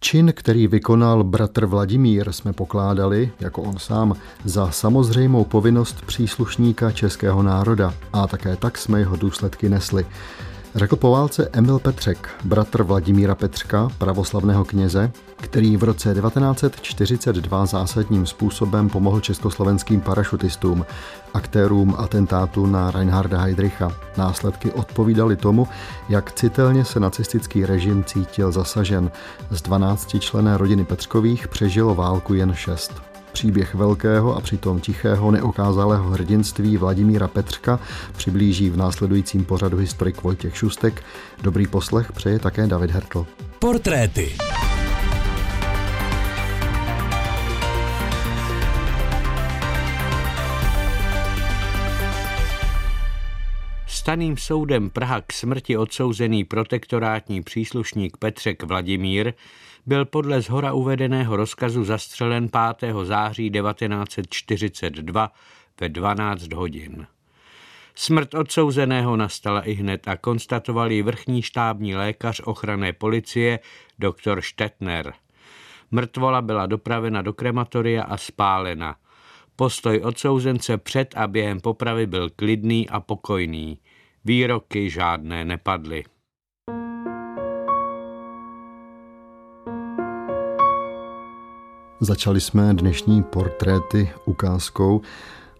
Čin, který vykonal bratr Vladimír, jsme pokládali, jako on sám, za samozřejmou povinnost příslušníka českého národa a také tak jsme jeho důsledky nesli. Řekl po válce Emil Petřek, bratr Vladimíra Petřka, pravoslavného kněze, který v roce 1942 zásadním způsobem pomohl československým parašutistům, aktérům atentátu na Reinharda Heydricha. Následky odpovídaly tomu, jak citelně se nacistický režim cítil zasažen. Z 12 člené rodiny Petřkových přežilo válku jen šest. Příběh velkého a přitom tichého neokázalého hrdinství Vladimíra Petřka přiblíží v následujícím pořadu historik Vojtěch Šustek. Dobrý poslech přeje také David Hertl. Portréty. Staným soudem Praha k smrti odsouzený protektorátní příslušník Petřek Vladimír byl podle zhora uvedeného rozkazu zastřelen 5. září 1942 ve 12 hodin. Smrt odsouzeného nastala i hned a konstatoval ji vrchní štábní lékař ochranné policie dr. Štetner. Mrtvola byla dopravena do krematoria a spálena. Postoj odsouzence před a během popravy byl klidný a pokojný. Výroky žádné nepadly. Začali jsme dnešní portréty ukázkou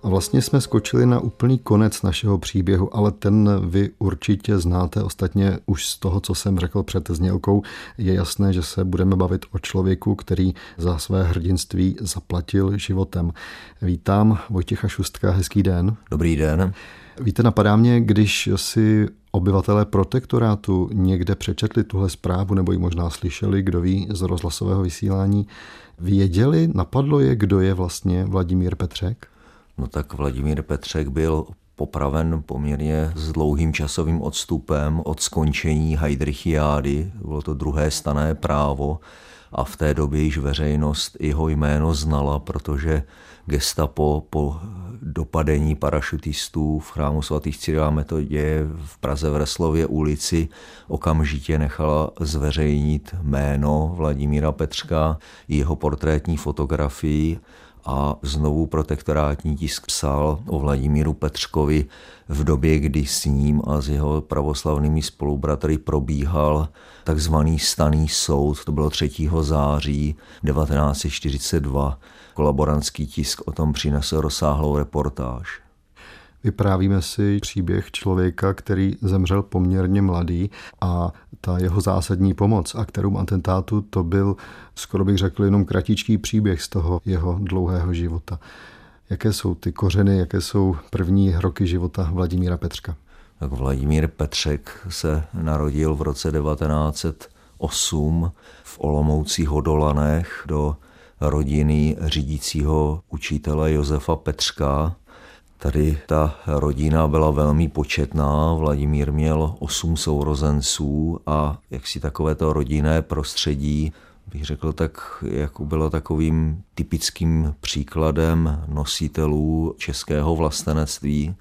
a vlastně jsme skočili na úplný konec našeho příběhu, ale ten vy určitě znáte. Ostatně už z toho, co jsem řekl před znělkou, je jasné, že se budeme bavit o člověku, který za své hrdinství zaplatil životem. Vítám Vojtěcha Šustka, hezký den. Dobrý den. Víte, napadá mě, když si obyvatelé protektorátu někde přečetli tuhle zprávu, nebo ji možná slyšeli, kdo ví, z rozhlasového vysílání, věděli, napadlo je, kdo je vlastně Vladimír Petřek? No tak Vladimír Petřek byl popraven poměrně s dlouhým časovým odstupem od skončení Heidrichiády, bylo to druhé stané právo a v té době již veřejnost jeho jméno znala, protože gestapo po dopadení parašutistů v chrámu svatých Cyrila Metodě v Praze v Reslově ulici okamžitě nechala zveřejnit jméno Vladimíra Petřka, jeho portrétní fotografii a znovu protektorátní tisk psal o Vladimíru Petřkovi v době, kdy s ním a s jeho pravoslavnými spolubratry probíhal takzvaný staný soud, to bylo 3. září 1942. Kolaborantský tisk o tom přinesl rozsáhlou reportáž. Vyprávíme si příběh člověka, který zemřel poměrně mladý a ta jeho zásadní pomoc a kterou atentátu to byl, skoro bych řekl, jenom kratičký příběh z toho jeho dlouhého života. Jaké jsou ty kořeny, jaké jsou první roky života Vladimíra Petřka? Tak Vladimír Petřek se narodil v roce 1908 v Olomoucích Hodolanech do rodiny řídícího učitele Josefa Petřka. Tady ta rodina byla velmi početná, Vladimír měl osm sourozenců a jak si takovéto rodinné prostředí bych řekl tak, jako bylo takovým typickým příkladem nositelů českého vlastenectví,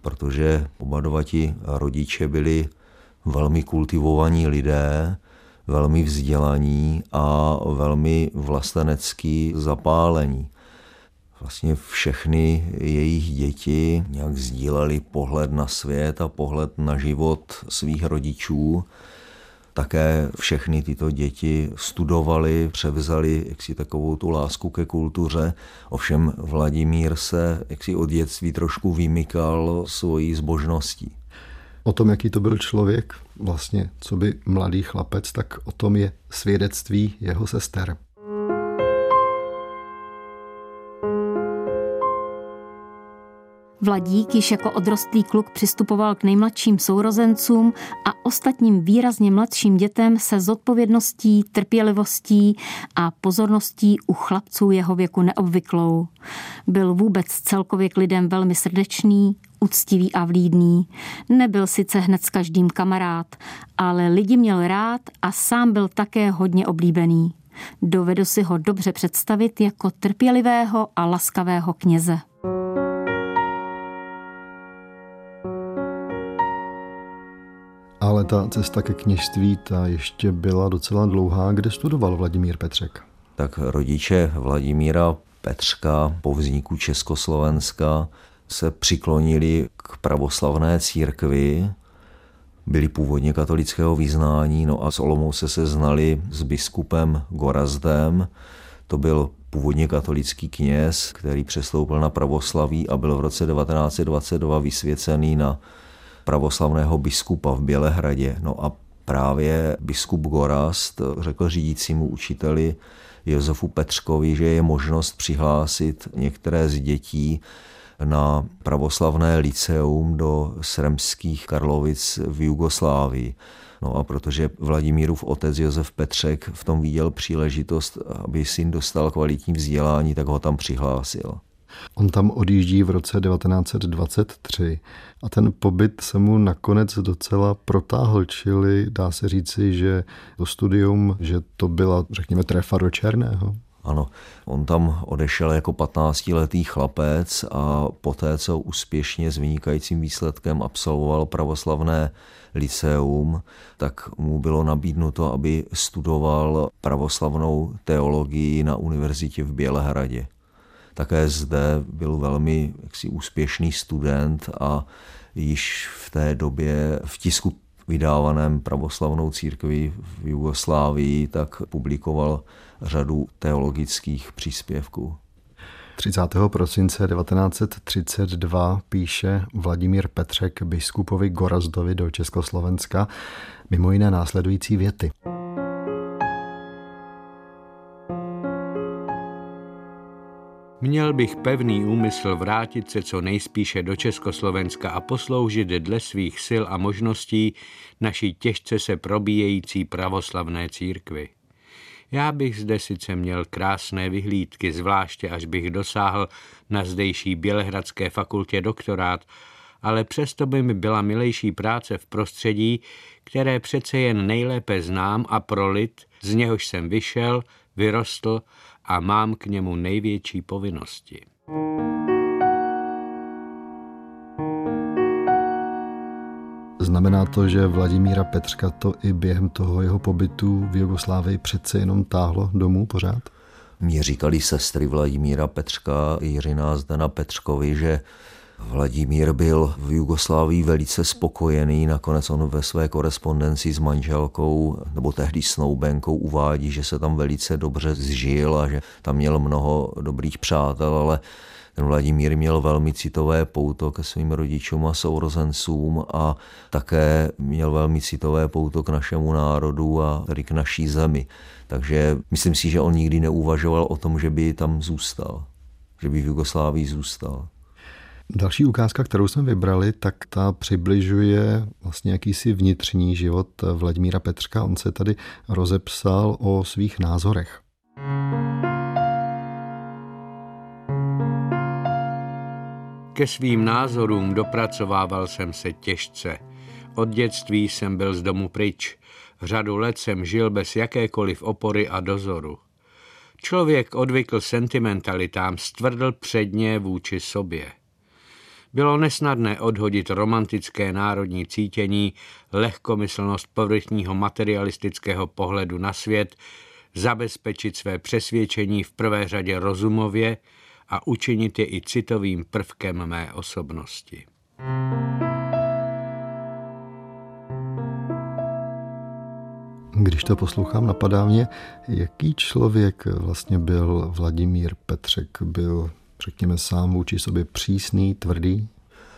protože oba dva ti rodiče byli velmi kultivovaní lidé, velmi vzdělaní a velmi vlastenecký zapálení. Vlastně všechny jejich děti nějak sdíleli pohled na svět a pohled na život svých rodičů. Také všechny tyto děti studovali, převzali jaksi takovou tu lásku ke kultuře. Ovšem Vladimír se jaksi od dětství trošku vymykal svojí zbožností. O tom, jaký to byl člověk, vlastně, co by mladý chlapec, tak o tom je svědectví jeho sester. Vladík již jako odrostlý kluk přistupoval k nejmladším sourozencům a ostatním výrazně mladším dětem se zodpovědností, trpělivostí a pozorností u chlapců jeho věku neobvyklou. Byl vůbec celkově k lidem velmi srdečný, úctivý a vlídný. Nebyl sice hned s každým kamarád, ale lidi měl rád a sám byl také hodně oblíbený. Dovedu si ho dobře představit jako trpělivého a laskavého kněze. Ale ta cesta ke kněžství, ta ještě byla docela dlouhá. Kde studoval Vladimír Petřek? Tak rodiče Vladimíra Petřka po vzniku Československa se přiklonili k pravoslavné církvi, byli původně katolického vyznání, no a s Olomouce se znali s biskupem Gorazdem, to byl původně katolický kněz, který přestoupil na pravoslaví a byl v roce 1922 vysvěcený na pravoslavného biskupa v Bělehradě. No a právě biskup Gorast řekl řídícímu učiteli Josefu Petřkovi, že je možnost přihlásit některé z dětí na pravoslavné liceum do Sremských Karlovic v Jugoslávii. No a protože Vladimírův otec Josef Petřek v tom viděl příležitost, aby syn dostal kvalitní vzdělání, tak ho tam přihlásil. On tam odjíždí v roce 1923 a ten pobyt se mu nakonec docela protáhl, čili dá se říci, že to studium, že to byla, řekněme, trefa do černého. Ano, on tam odešel jako 15-letý chlapec a poté, co úspěšně s vynikajícím výsledkem absolvoval pravoslavné liceum, tak mu bylo nabídnuto, aby studoval pravoslavnou teologii na univerzitě v Bělehradě. Také zde byl velmi jaksi, úspěšný student a již v té době v tisku vydávaném pravoslavnou církví v Jugoslávii, tak publikoval řadu teologických příspěvků. 30. prosince 1932 píše Vladimír Petřek biskupovi Gorazdovi do Československa mimo jiné následující věty. Měl bych pevný úmysl vrátit se co nejspíše do Československa a posloužit dle svých sil a možností naší těžce se probíjející pravoslavné církvi. Já bych zde sice měl krásné vyhlídky, zvláště až bych dosáhl na zdejší Bělehradské fakultě doktorát, ale přesto by mi byla milejší práce v prostředí, které přece jen nejlépe znám a pro lid, z něhož jsem vyšel, vyrostl a mám k němu největší povinnosti. Znamená to, že Vladimíra Petřka to i během toho jeho pobytu v Jugoslávii přece jenom táhlo domů pořád? Mě říkali sestry Vladimíra Petřka Jiřina Zdena Petřkovi, že Vladimír byl v Jugoslávii velice spokojený, nakonec on ve své korespondenci s manželkou nebo tehdy Snoubenkou uvádí, že se tam velice dobře zžil a že tam měl mnoho dobrých přátel, ale ten Vladimír měl velmi citové pouto ke svým rodičům a sourozencům a také měl velmi citové pouto k našemu národu a tady k naší zemi. Takže myslím si, že on nikdy neuvažoval o tom, že by tam zůstal, že by v Jugoslávii zůstal. Další ukázka, kterou jsme vybrali, tak ta přibližuje vlastně jakýsi vnitřní život Vladimíra Petřka. On se tady rozepsal o svých názorech. Ke svým názorům dopracovával jsem se těžce. Od dětství jsem byl z domu pryč. Řadu let jsem žil bez jakékoliv opory a dozoru. Člověk odvykl sentimentalitám, stvrdl předně vůči sobě. Bylo nesnadné odhodit romantické národní cítění, lehkomyslnost povrchního materialistického pohledu na svět, zabezpečit své přesvědčení v prvé řadě rozumově a učinit je i citovým prvkem mé osobnosti. Když to poslouchám, napadá mě, jaký člověk vlastně byl Vladimír Petřek. Byl řekněme, sám vůči sobě přísný, tvrdý?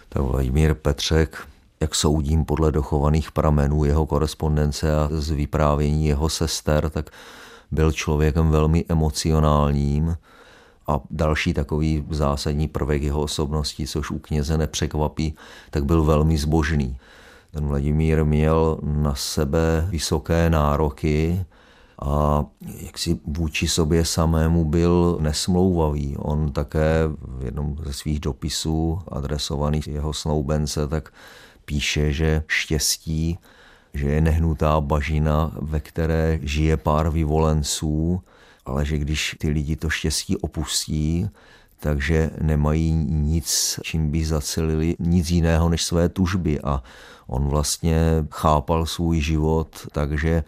Tak Vladimír Petřek, jak soudím podle dochovaných pramenů jeho korespondence a z vyprávění jeho sester, tak byl člověkem velmi emocionálním a další takový zásadní prvek jeho osobnosti, což u kněze nepřekvapí, tak byl velmi zbožný. Ten Vladimír měl na sebe vysoké nároky, a jaksi vůči sobě samému byl nesmlouvavý. On také v jednom ze svých dopisů adresovaných jeho snoubence tak píše, že štěstí, že je nehnutá bažina, ve které žije pár vyvolenců, ale že když ty lidi to štěstí opustí, takže nemají nic, čím by zacelili, nic jiného než své tužby a on vlastně chápal svůj život, takže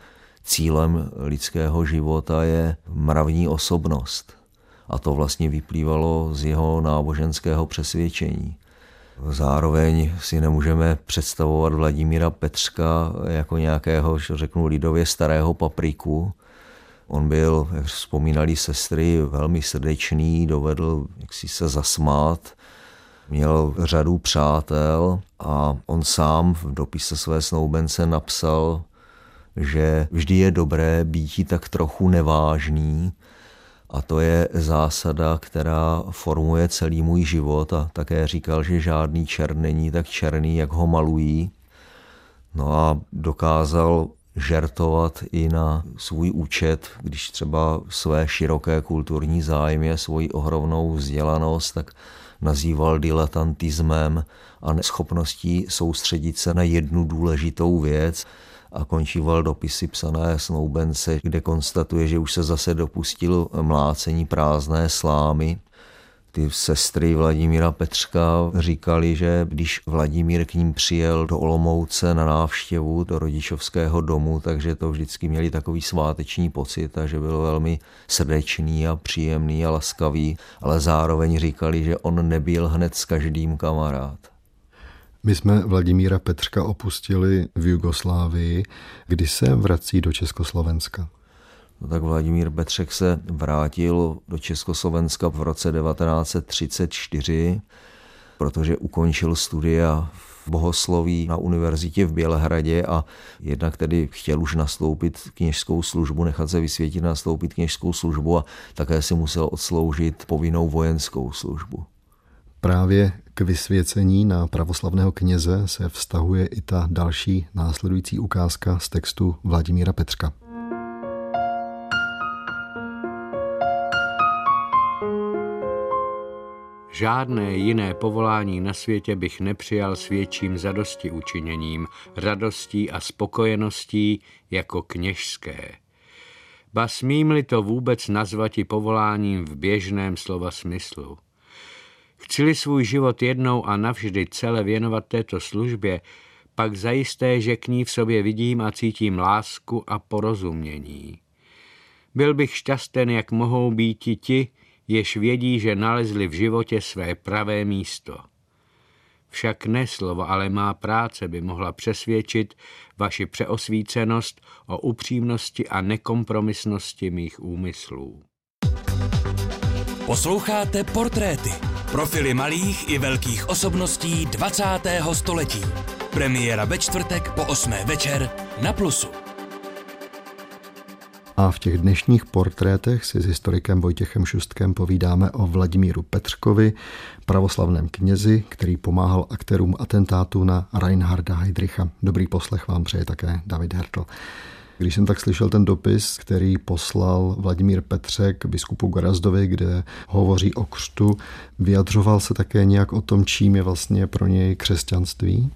cílem lidského života je mravní osobnost. A to vlastně vyplývalo z jeho náboženského přesvědčení. Zároveň si nemůžeme představovat Vladimíra Petřka jako nějakého, řeknu lidově, starého papriku. On byl, jak vzpomínali sestry, velmi srdečný, dovedl jak si se zasmát, měl řadu přátel a on sám v dopise své snoubence napsal, že vždy je dobré být tak trochu nevážný, a to je zásada, která formuje celý můj život a také říkal, že žádný čern není tak černý, jak ho malují. No a dokázal žertovat i na svůj účet, když třeba své široké kulturní zájmy a svoji ohromnou vzdělanost, tak nazýval diletantismem a neschopností soustředit se na jednu důležitou věc a končíval dopisy psané snoubence, kde konstatuje, že už se zase dopustil mlácení prázdné slámy. Ty sestry Vladimíra Petřka říkali, že když Vladimír k ním přijel do Olomouce na návštěvu do rodičovského domu, takže to vždycky měli takový sváteční pocit a že byl velmi srdečný a příjemný a laskavý, ale zároveň říkali, že on nebyl hned s každým kamarád. My jsme Vladimíra Petřka opustili v Jugoslávii, kdy se vrací do Československa. No tak Vladimír Petřek se vrátil do Československa v roce 1934, protože ukončil studia v bohosloví na univerzitě v Bělehradě a jednak tedy chtěl už nastoupit kněžskou službu, nechat se vysvětit nastoupit kněžskou službu a také si musel odsloužit povinnou vojenskou službu. Právě k vysvěcení na pravoslavného kněze se vztahuje i ta další následující ukázka z textu Vladimíra Petřka. Žádné jiné povolání na světě bych nepřijal s větším zadosti učiněním, radostí a spokojeností jako kněžské. Ba smím-li to vůbec nazvat i povoláním v běžném slova smyslu. Chci-li svůj život jednou a navždy celé věnovat této službě, pak zajisté, že k ní v sobě vidím a cítím lásku a porozumění. Byl bych šťasten, jak mohou být ti, jež vědí, že nalezli v životě své pravé místo. Však ne slovo, ale má práce by mohla přesvědčit vaši přeosvícenost o upřímnosti a nekompromisnosti mých úmyslů. Posloucháte portréty, profily malých i velkých osobností 20. století. Premiéra ve čtvrtek po 8. večer na Plusu. A v těch dnešních portrétech si s historikem Vojtěchem Šustkem povídáme o Vladimíru Petřkovi, pravoslavném knězi, který pomáhal aktérům atentátu na Reinharda Heydricha. Dobrý poslech vám přeje také David Hertl. Když jsem tak slyšel ten dopis, který poslal Vladimír Petřek biskupu Gorazdovi, kde hovoří o křtu, vyjadřoval se také nějak o tom, čím je vlastně pro něj křesťanství?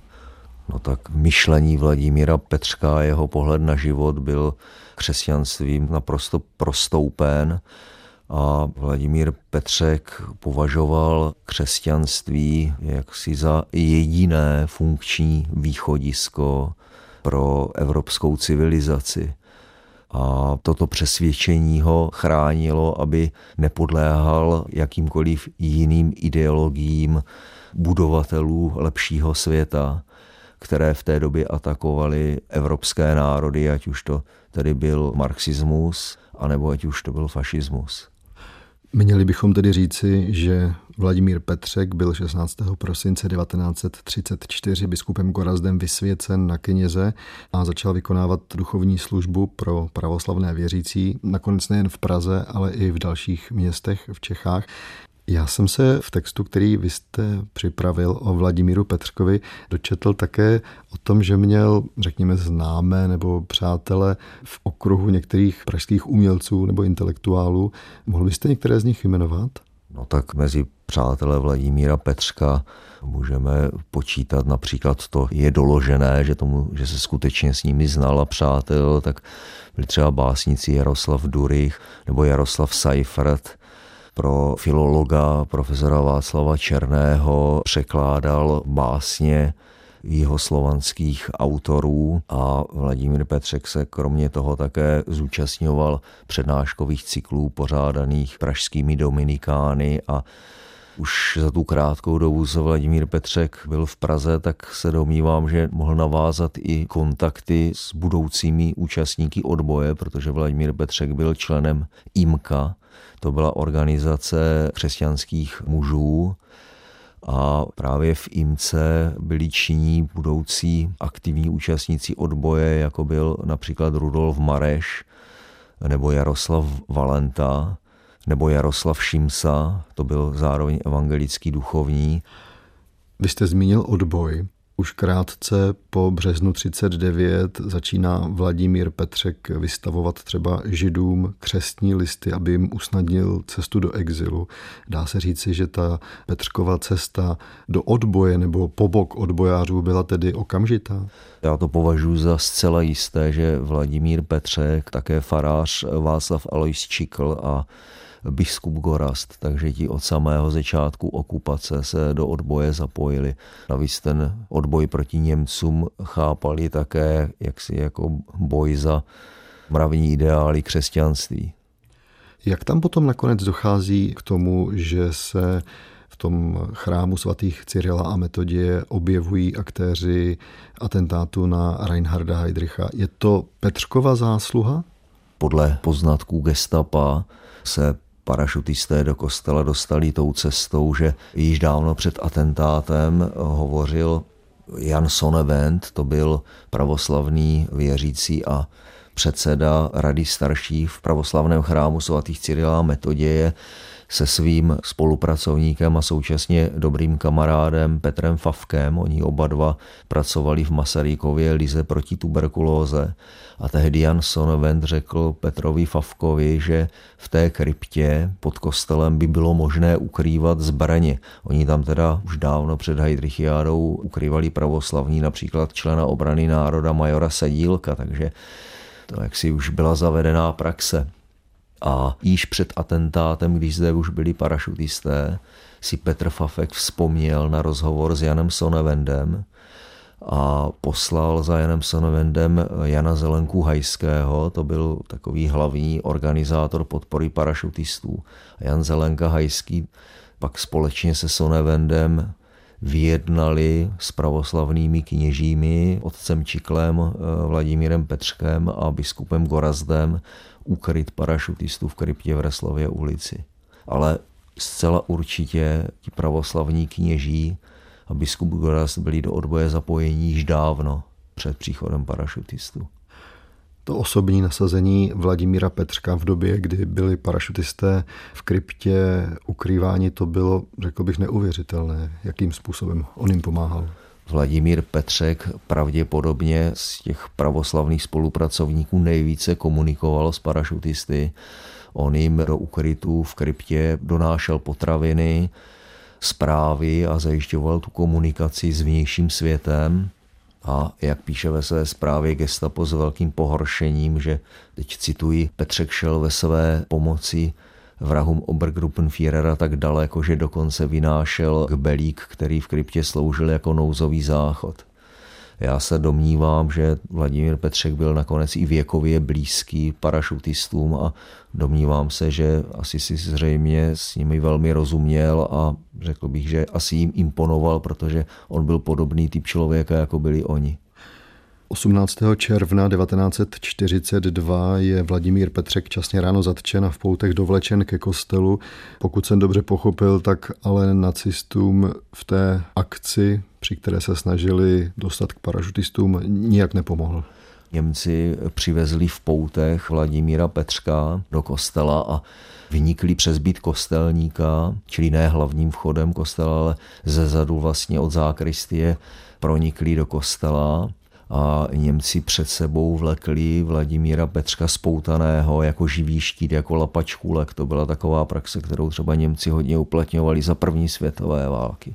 No tak myšlení Vladimíra Petřka a jeho pohled na život byl křesťanstvím naprosto prostoupen a Vladimír Petřek považoval křesťanství jaksi za jediné funkční východisko pro evropskou civilizaci. A toto přesvědčení ho chránilo, aby nepodléhal jakýmkoliv jiným ideologiím budovatelů lepšího světa, které v té době atakovaly evropské národy, ať už to tedy byl marxismus, anebo ať už to byl fašismus. Měli bychom tedy říci, že Vladimír Petřek byl 16. prosince 1934 biskupem Gorazdem vysvěcen na kněze a začal vykonávat duchovní službu pro pravoslavné věřící, nakonec nejen v Praze, ale i v dalších městech v Čechách. Já jsem se v textu, který vy jste připravil o Vladimíru Petřkovi, dočetl také o tom, že měl, řekněme, známé nebo přátele v okruhu některých pražských umělců nebo intelektuálů. Mohl byste některé z nich jmenovat? No tak mezi přátelé Vladimíra Petřka můžeme počítat například to je doložené, že, tomu, že se skutečně s nimi znal a přátel, tak byli třeba básníci Jaroslav Durich nebo Jaroslav Seifert, pro filologa profesora Václava Černého překládal básně jihoslovanských autorů a Vladimír Petřek se kromě toho také zúčastňoval přednáškových cyklů pořádaných pražskými dominikány a už za tu krátkou dobu, co Vladimír Petřek byl v Praze, tak se domnívám, že mohl navázat i kontakty s budoucími účastníky odboje, protože Vladimír Petřek byl členem IMKA, to byla organizace křesťanských mužů, a právě v IMCE byli činí budoucí aktivní účastníci odboje, jako byl například Rudolf Mareš nebo Jaroslav Valenta nebo Jaroslav Šimsa, to byl zároveň evangelický duchovní. Vy jste zmínil odboj. Už krátce po březnu 39 začíná Vladimír Petřek vystavovat třeba židům křestní listy, aby jim usnadnil cestu do exilu. Dá se říci, že ta Petřkova cesta do odboje nebo pobok odbojářů byla tedy okamžitá? Já to považuji za zcela jisté, že Vladimír Petřek, také farář Václav Alois Čikl a biskup Gorast, takže ti od samého začátku okupace se do odboje zapojili. Navíc ten odboj proti Němcům chápali také jaksi jako boj za mravní ideály křesťanství. Jak tam potom nakonec dochází k tomu, že se v tom chrámu svatých Cyrila a Metodie objevují aktéři atentátu na Reinharda Heydricha. Je to Petřkova zásluha? Podle poznatků gestapa se parašutisté do kostela dostali tou cestou, že již dávno před atentátem hovořil Jan Sonevent, to byl pravoslavný věřící a předseda rady starších v pravoslavném chrámu svatých Cyrila a Metoděje, se svým spolupracovníkem a současně dobrým kamarádem Petrem Favkem. Oni oba dva pracovali v Masarykově lize proti tuberkulóze a tehdy Jan Sonvent řekl Petrovi Favkovi, že v té kryptě pod kostelem by bylo možné ukrývat zbraně. Oni tam teda už dávno před Heidrichiádou ukrývali pravoslavní například člena obrany národa majora Sedílka, takže to jaksi už byla zavedená praxe. A již před atentátem, když zde už byli parašutisté, si Petr Fafek vzpomněl na rozhovor s Janem Sonevendem a poslal za Janem Sonevendem Jana Zelenku Hajského, to byl takový hlavní organizátor podpory parašutistů. Jan Zelenka Hajský pak společně se Sonevendem vyjednali s pravoslavnými kněžími, otcem Čiklem, eh, Vladimírem Petřkem a biskupem Gorazdem ukryt parašutistů v kryptě v Reslově ulici. Ale zcela určitě ti pravoslavní kněží a biskup Gorast byli do odboje zapojení již dávno před příchodem parašutistů. To osobní nasazení Vladimíra Petřka v době, kdy byli parašutisté v kryptě ukrýváni, to bylo, řekl bych, neuvěřitelné, jakým způsobem on jim pomáhal. Vladimír Petřek pravděpodobně z těch pravoslavných spolupracovníků nejvíce komunikoval s parašutisty. On jim do ukrytů v kryptě donášel potraviny, zprávy a zajišťoval tu komunikaci s vnějším světem. A jak píše ve své zprávě gestapo s velkým pohoršením, že teď cituji, Petřek šel ve své pomoci vrahům Obergruppenführera tak daleko, že dokonce vynášel kbelík, který v kryptě sloužil jako nouzový záchod. Já se domnívám, že Vladimír Petřek byl nakonec i věkově blízký parašutistům a domnívám se, že asi si zřejmě s nimi velmi rozuměl a řekl bych, že asi jim imponoval, protože on byl podobný typ člověka, jako byli oni. 18. června 1942 je Vladimír Petřek časně ráno zatčen a v poutech dovlečen ke kostelu. Pokud jsem dobře pochopil, tak ale nacistům v té akci, při které se snažili dostat k parašutistům, nijak nepomohl. Němci přivezli v poutech Vladimíra Petřka do kostela a vynikli přes byt kostelníka, čili ne hlavním vchodem kostela, ale ze zadu vlastně od zákristie pronikli do kostela a Němci před sebou vlekli Vladimíra Petřka spoutaného jako živý štít, jako lapačkůlek. To byla taková praxe, kterou třeba Němci hodně uplatňovali za první světové války.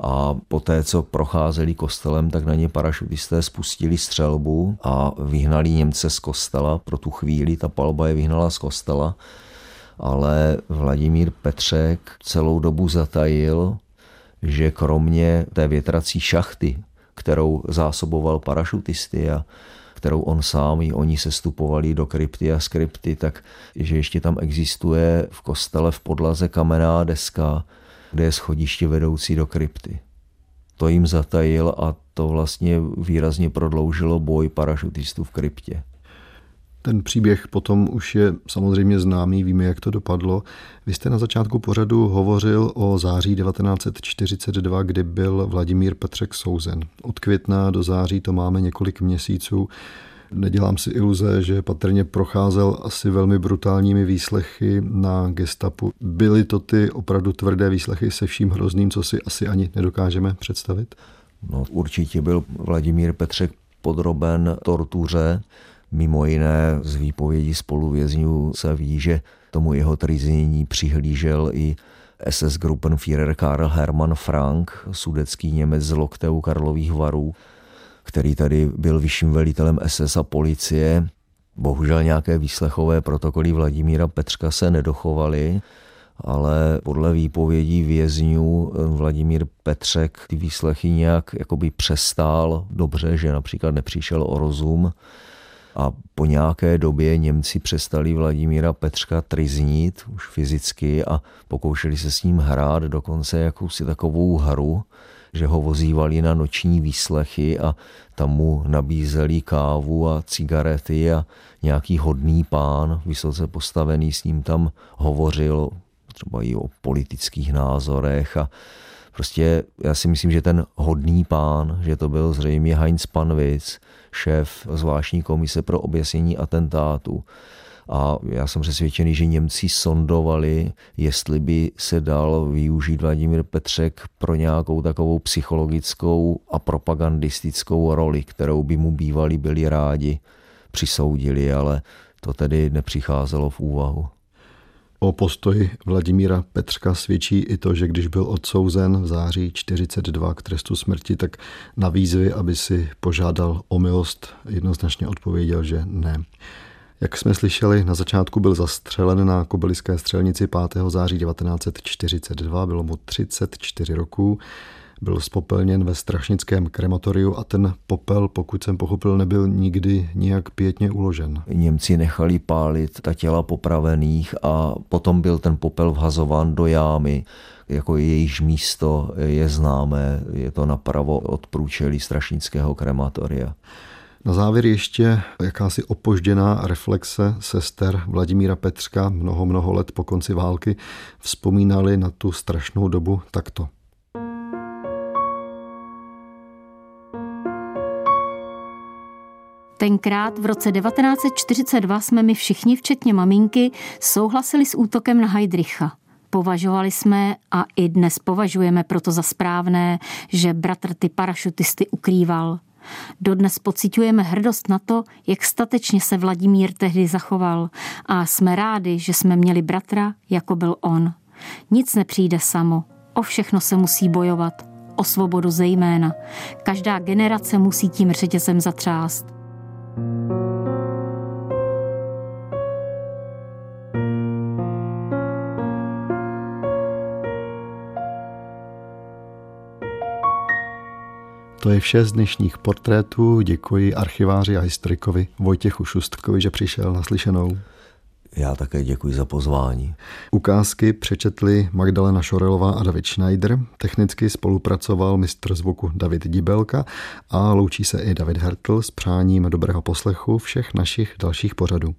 A poté, co procházeli kostelem, tak na ně parašutisté spustili střelbu a vyhnali Němce z kostela. Pro tu chvíli ta palba je vyhnala z kostela ale Vladimír Petřek celou dobu zatajil, že kromě té větrací šachty, kterou zásoboval parašutisty a kterou on sám i oni sestupovali do krypty a skripty, tak že ještě tam existuje v kostele v podlaze kamenná deska, kde je schodiště vedoucí do krypty. To jim zatajil a to vlastně výrazně prodloužilo boj parašutistů v kryptě. Ten příběh potom už je samozřejmě známý, víme, jak to dopadlo. Vy jste na začátku pořadu hovořil o září 1942, kdy byl Vladimír Petřek souzen. Od května do září to máme několik měsíců. Nedělám si iluze, že patrně procházel asi velmi brutálními výslechy na gestapu. Byly to ty opravdu tvrdé výslechy se vším hrozným, co si asi ani nedokážeme představit? No, určitě byl Vladimír Petřek podroben tortuře. Mimo jiné z výpovědi spoluvězňů se ví, že tomu jeho triznění přihlížel i SS Gruppenführer Karl Hermann Frank, sudecký Němec z Lokteu Karlových varů, který tady byl vyšším velitelem SS a policie. Bohužel nějaké výslechové protokoly Vladimíra Petřka se nedochovaly, ale podle výpovědí vězňů Vladimír Petřek ty výslechy nějak jakoby přestál dobře, že například nepřišel o rozum a po nějaké době Němci přestali Vladimíra Petřka triznít už fyzicky a pokoušeli se s ním hrát dokonce jakousi takovou hru, že ho vozívali na noční výslechy a tam mu nabízeli kávu a cigarety a nějaký hodný pán, vysoce postavený, s ním tam hovořil třeba i o politických názorech a prostě já si myslím, že ten hodný pán, že to byl zřejmě Heinz Panwitz, šéf zvláštní komise pro objasnění atentátu. A já jsem přesvědčený, že Němci sondovali, jestli by se dal využít Vladimír Petřek pro nějakou takovou psychologickou a propagandistickou roli, kterou by mu bývali byli rádi přisoudili, ale to tedy nepřicházelo v úvahu. O postoji Vladimíra Petřka svědčí i to, že když byl odsouzen v září 42 k trestu smrti, tak na výzvy, aby si požádal o milost, jednoznačně odpověděl, že ne. Jak jsme slyšeli, na začátku byl zastřelen na kobeliské střelnici 5. září 1942, bylo mu 34 roků byl spopelněn ve strašnickém krematoriu a ten popel, pokud jsem pochopil, nebyl nikdy nijak pětně uložen. Němci nechali pálit ta těla popravených a potom byl ten popel vhazován do jámy jako jejíž místo je známé, je to napravo od průčelí strašnického krematoria. Na závěr ještě jakási opožděná reflexe sester Vladimíra Petřka mnoho, mnoho let po konci války vzpomínali na tu strašnou dobu takto. Tenkrát v roce 1942 jsme my všichni, včetně maminky, souhlasili s útokem na Heidricha. Považovali jsme a i dnes považujeme proto za správné, že bratr ty parašutisty ukrýval. Dodnes pocitujeme hrdost na to, jak statečně se Vladimír tehdy zachoval a jsme rádi, že jsme měli bratra, jako byl on. Nic nepřijde samo, o všechno se musí bojovat, o svobodu zejména. Každá generace musí tím řetězem zatřást. To je vše z dnešních portrétů. Děkuji archiváři a historikovi Vojtěchu Šustkovi, že přišel na slyšenou. Já také děkuji za pozvání. Ukázky přečetli Magdalena Šorelová a David Schneider. Technicky spolupracoval mistr zvuku David Dibelka a loučí se i David Hertl s přáním dobrého poslechu všech našich dalších pořadů.